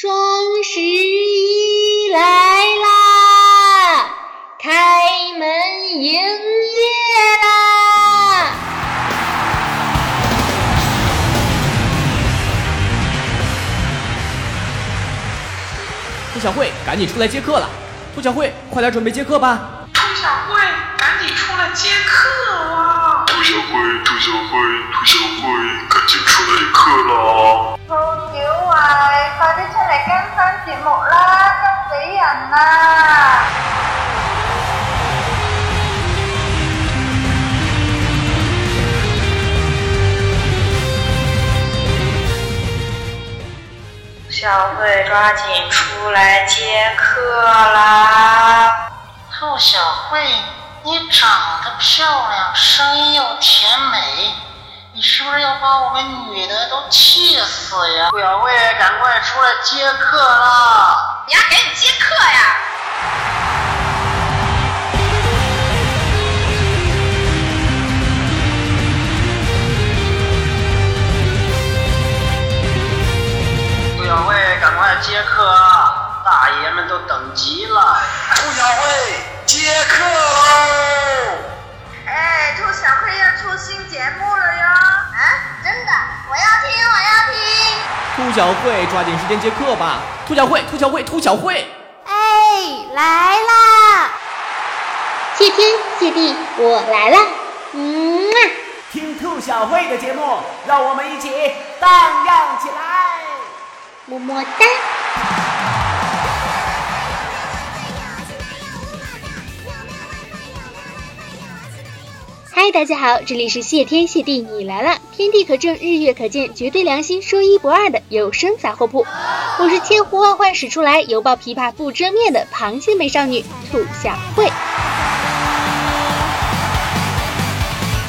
双十一来啦，开门营业啦！兔小慧，赶紧出来接客了！兔小慧，快点准备接客吧！兔小慧，赶紧出来接客啊！兔小慧，兔小慧，兔小慧，节目啦，急死人啦！小慧，抓紧出来接客啦！兔小慧，你长得漂亮，声音又甜美，你是不是要把我们女的都气死呀？兔小慧，赶快出来接客了！你要赶紧接客呀！兔小慧，赶快接客啊！大爷们都等急了。顾小慧，接客兔小慧，抓紧时间接客吧！兔小慧，兔小慧，兔小慧，哎，来啦！谢天谢地，我来啦！嗯啊，听兔小慧的节目，让我们一起荡漾起来。么么哒。大家好，这里是谢天谢地你来了，天地可证，日月可见，绝对良心，说一不二的有声杂货铺。我是千呼万唤始出来，犹抱琵琶不遮面的螃蟹美少女兔小慧。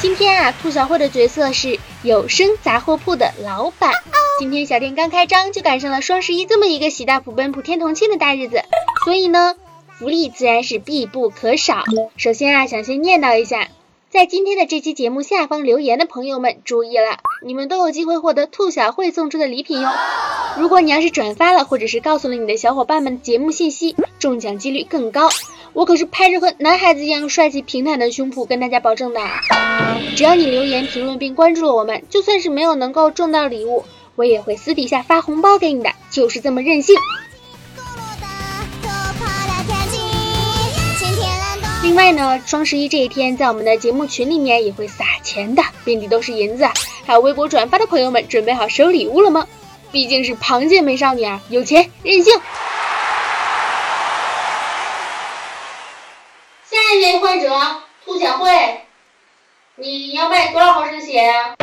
今天啊，兔小慧的角色是有声杂货铺的老板。今天小店刚开张，就赶上了双十一这么一个喜大普奔、普天同庆的大日子，所以呢，福利自然是必不可少。首先啊，想先念叨一下，在今天的这期节目下方留言的朋友们注意了，你们都有机会获得兔小慧送出的礼品哟。如果你要是转发了，或者是告诉了你的小伙伴们节目信息，中奖几率更高。我可是拍着和男孩子一样帅气平坦的胸脯跟大家保证的，只要你留言评论并关注了我们，就算是没有能够中到礼物，我也会私底下发红包给你的，就是这么任性。另外呢，双十一这一天，在我们的节目群里面也会撒钱的，遍地都是银子。还有微博转发的朋友们，准备好收礼物了吗？毕竟是螃蟹美少女啊，有钱任性。下一位患者兔小慧，你要卖多少毫升血呀、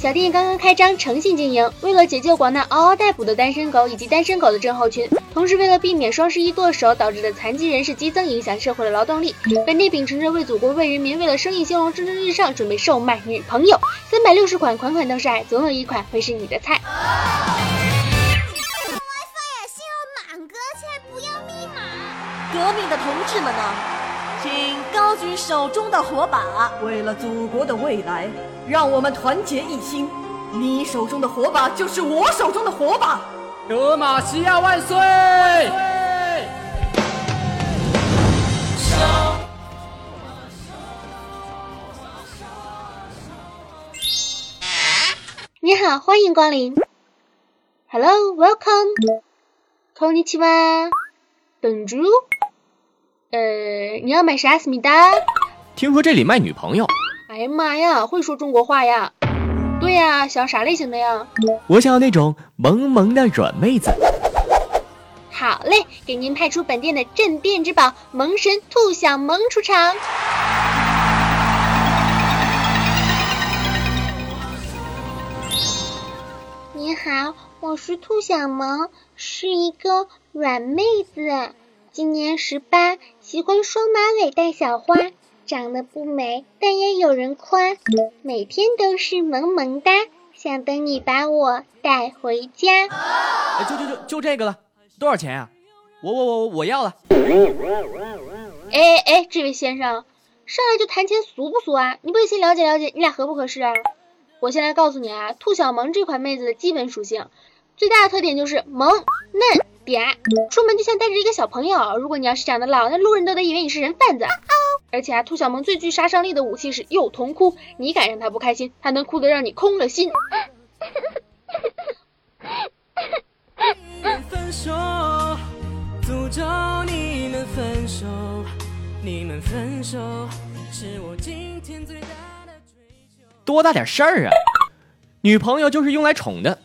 小店刚刚开张，诚信经营。为了解救广大嗷嗷待哺的单身狗以及单身狗的症候群，同时为了避免双十一剁手导致的残疾人士激增，影响社会的劳动力，本店秉承着为祖国、为人民、为了生意兴隆蒸蒸日上，准备售卖女朋友，三百六十款，款款都是爱，总有一款会是你的菜。WiFi 是要满格才不要密码革命的同志们呢，请高举手中的火把，为了祖国的未来，让我们团结一心。你手中的火把就是我手中的火把。德玛西亚万岁！你好，欢迎光临。Hello，welcome。Konnichiwa。本猪。呃，你要买啥思密达？听说这里卖女朋友，哎呀妈呀，会说中国话呀？对呀，想要啥类型的呀？我想要那种萌萌的软妹子。好嘞，给您派出本店的镇店之宝萌神兔小萌出场。你好，我是兔小萌，是一个软妹子，今年十八，喜欢双马尾带小花，长得不美，但也有人夸，每天都是萌萌哒，想等你把我带回家。哎，就就就就这个了，多少钱啊、我我我我要了。哎哎，这位先生，上来就谈钱俗不俗啊？你不得先了解了解你俩合不合适啊？我先来告诉你啊，兔小萌这款妹子的基本属性，最大的特点就是萌嫩嗲，出门就像带着一个小朋友。如果你要是长得老，那路人都得以为你是人贩子。而且啊，兔小萌最具杀伤力的武器是幼童哭，你敢让她不开心，她能哭得让你空了心。分手，诅咒你们分手，你们分手，是我今天最大的追求。多大点事儿啊！女朋友就是用来宠的，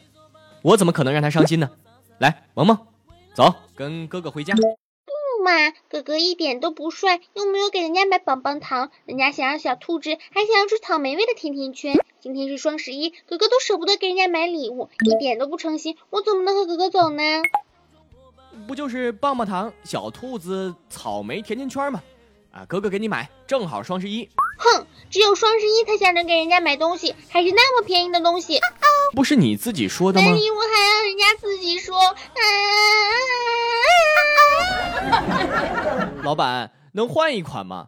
我怎么可能让她伤心呢？来，萌萌，走，跟哥哥回家。不嘛，哥哥一点都不帅，又没有给人家买棒棒糖，人家想要小兔子，还想要吃草莓味的甜甜圈。今天是双十一，哥哥都舍不得给人家买礼物，一点都不诚心，我怎么能和哥哥走呢？不就是棒棒糖、小兔子、草莓甜甜圈吗？啊，哥哥给你买，正好双十一。哼，只有双十一才想着给人家买东西，还是那么便宜的东西。不是你自己说的吗？买礼物还要人家自己说。老板，能换一款吗？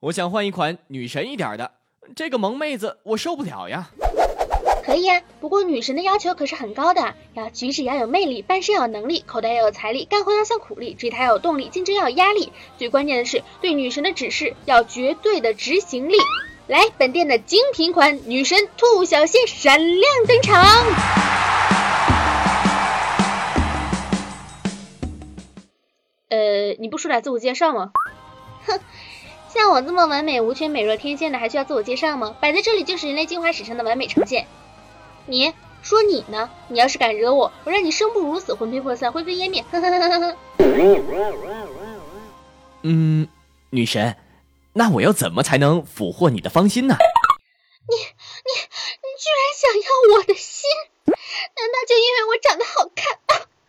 我想换一款女神一点的，这个萌妹子我受不了呀。可以啊，不过女神的要求可是很高的，要举止要有魅力，办事要有能力，口袋要有财力，干活要像苦力，追她要有动力，竞争要有压力，最关键的是对女神的指示要绝对的执行力。来，本店的精品款女神兔小仙闪亮登场。呃，你不说点自我介绍吗？哼，像我这么完美无缺、美若天仙的，还需要自我介绍吗？摆在这里就是人类进化史上的完美呈现。你说你呢？你要是敢惹我，我让你生不如死，魂飞魄散，灰飞烟灭！呵呵呵呵呵嗯，女神，那我要怎么才能俘获你的芳心呢？你你你居然想要我的心？难道就因为我长得好？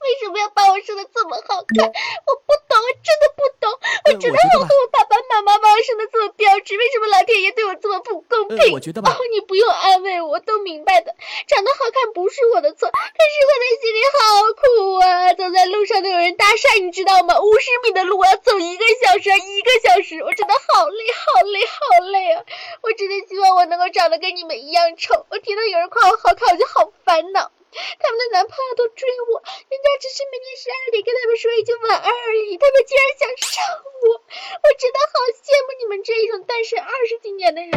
为什么要把我生的这么好看？我不懂，我真的不懂。我真的好恨我爸爸妈妈把我生的这么标致。为什么老天爷对我这么不公平？我觉得吧，哦，你不用安慰我，都明白的。长得好看不是我的错，可是我的心里好苦啊！走在路上都有人搭讪，你知道吗？五十米的路我要走一个小时，一个小时，我真的好累，好累，好累啊！我真的希望我能够长得跟你们一样丑。我听到有人夸我好看，我就好烦恼。他们的男朋友都追我，人家只是每天十二点跟他们说一句晚安而已，他们竟然想上我，我真的好羡慕你们这一种单身二十几年的人，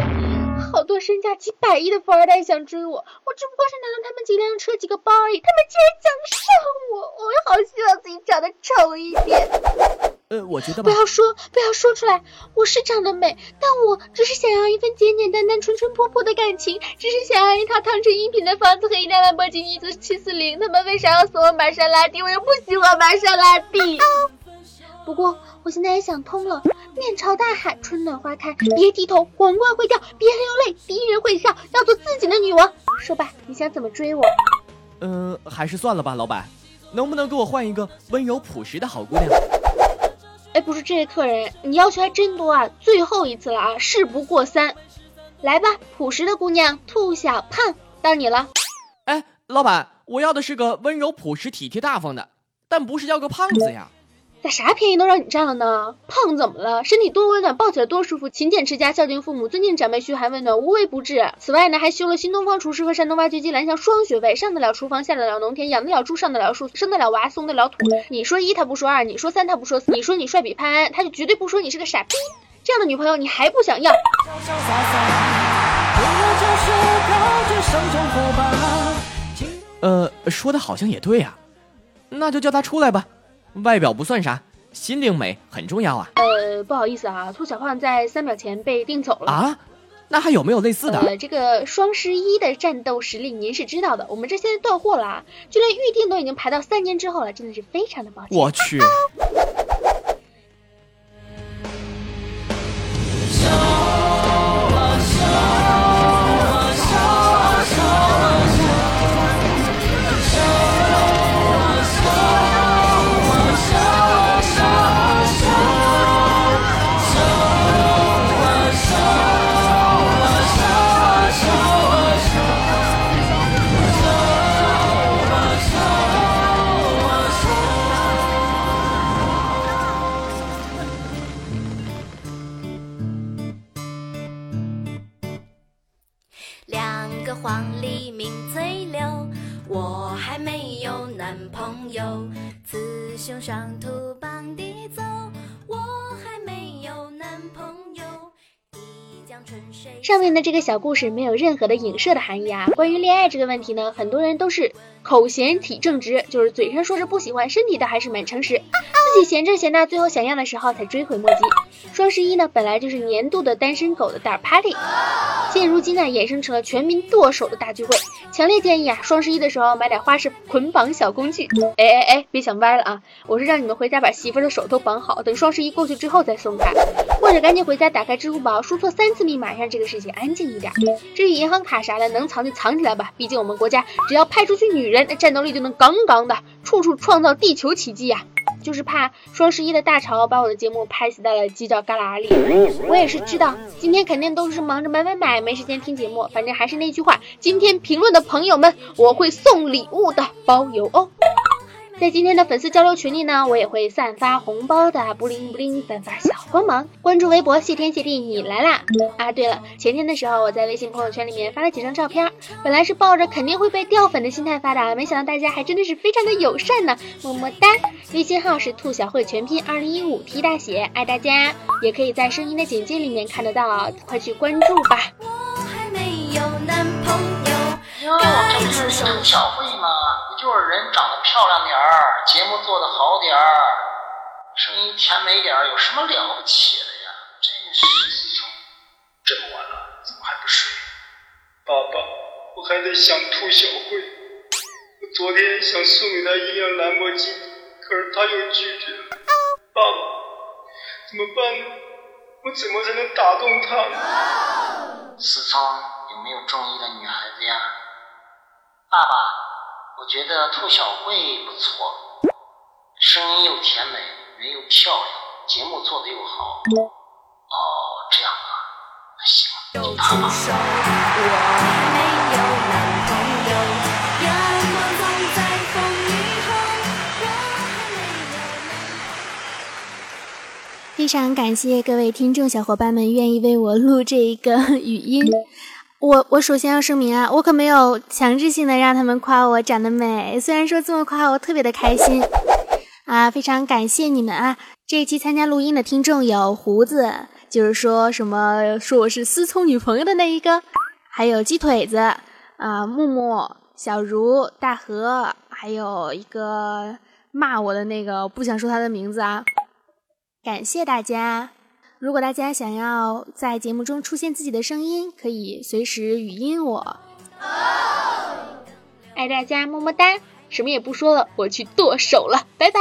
好多身价几百亿的富二代想追我，我只不过是拿了他们几辆车几个包而已，他们竟然想上我，我好希望自己长得丑一点。呃，我觉得不要说，不要说出来。我是长得美，但我只是想要一份简简单单、纯纯朴朴的感情，只是想要一套汤臣一品的房子和一辆兰博基尼七四零。他们为啥要送我玛莎拉蒂？我又不喜欢玛莎拉蒂。不过我现在也想通了，面朝大海，春暖花开，别低头，皇冠会掉，别流泪，敌人会笑，要做自己的女王。说吧，你想怎么追我？嗯，还是算了吧，老板，能不能给我换一个温柔朴实的好姑娘？哎，不是这位客人，你要求还真多啊！最后一次了啊，事不过三，来吧，朴实的姑娘，兔小胖，到你了。哎，老板，我要的是个温柔朴实、体贴大方的，但不是要个胖子呀。咋啥便宜都让你占了呢？胖怎么了？身体多温暖，抱起来多舒服。勤俭持家，孝敬父母，尊敬长辈，嘘寒问暖，无微不至。此外呢，还修了新东方厨师和山东挖掘机蓝翔双学位，上得了厨房，下得了农田，养得了猪，上得了树，生得了娃，送得了土。你说一他不说二，你说三他不说四，你说你帅比潘安，他就绝对不说你是个傻逼。这样的女朋友你还不想要？呃，说的好像也对呀，那就叫他出来吧。外表不算啥，心灵美很重要啊。呃，不好意思啊，兔小胖在三秒前被定走了啊。那还有没有类似的？呃，这个双十一的战斗实力您是知道的，我们这现在断货了啊，就连预定都已经排到三年之后了，真的是非常的抱歉。我去。上面的这个小故事没有任何的影射的含义啊。关于恋爱这个问题呢，很多人都是口嫌体正直，就是嘴上说着不喜欢，身体倒还是蛮诚实。自己闲着闲着，最后想要的时候才追悔莫及。双十一呢，本来就是年度的单身狗的大 party，现如今呢，衍生成了全民剁手的大聚会。强烈建议啊，双十一的时候买点花式捆绑小工具。哎哎哎，别想歪了啊！我是让你们回家把媳妇的手都绑好，等双十一过去之后再送她，或者赶紧回家打开支付宝，输错三次密码，让这个事情安静一点。至于银行卡啥的，能藏就藏起来吧，毕竟我们国家只要派出去女人，那战斗力就能杠杠的，处处创造地球奇迹呀。就是怕双十一的大潮把我的节目拍死在了犄角旮旯里。我也是知道，今天肯定都是忙着买买买，没时间听节目。反正还是那句话，今天评论的朋友们，我会送礼物的，包邮哦。在今天的粉丝交流群里呢，我也会散发红包的，不灵不灵，散发小光芒。关注微博谢天谢地你来啦！啊，对了，前天的时候我在微信朋友圈里面发了几张照片，本来是抱着肯定会被掉粉的心态发的，没想到大家还真的是非常的友善呢，么么哒！微信号是兔小慧全拼二零一五 T 大写，爱大家，也可以在声音的简介里面看得到，快去关注吧。我还没有男朋友，哟，这不是兔小慧吗？就是人长得漂亮点儿，节目做得好点儿，声音甜美点儿，有什么了不起的呀？真是。这么晚了，怎么还不睡？爸爸，我还在想兔小慧。我昨天想送给她一辆兰博基尼，可是她又拒绝了。爸爸，怎么办呢？我怎么才能打动她呢？思聪，有没有中意的女孩子呀？爸爸。我觉得兔小慧不错，声音又甜美，人又漂亮，节目做的又好。哦，这样啊，那行，就他吧。非常感谢各位听众小伙伴们愿意为我录这一个语音。我我首先要声明啊，我可没有强制性的让他们夸我长得美，虽然说这么夸我特别的开心啊，非常感谢你们啊！这一期参加录音的听众有胡子，就是说什么说我是思聪女朋友的那一个，还有鸡腿子啊，木木、小茹、大河，还有一个骂我的那个，不想说他的名字啊，感谢大家。如果大家想要在节目中出现自己的声音，可以随时语音我。爱大家，么么哒！什么也不说了，我去剁手了，拜拜。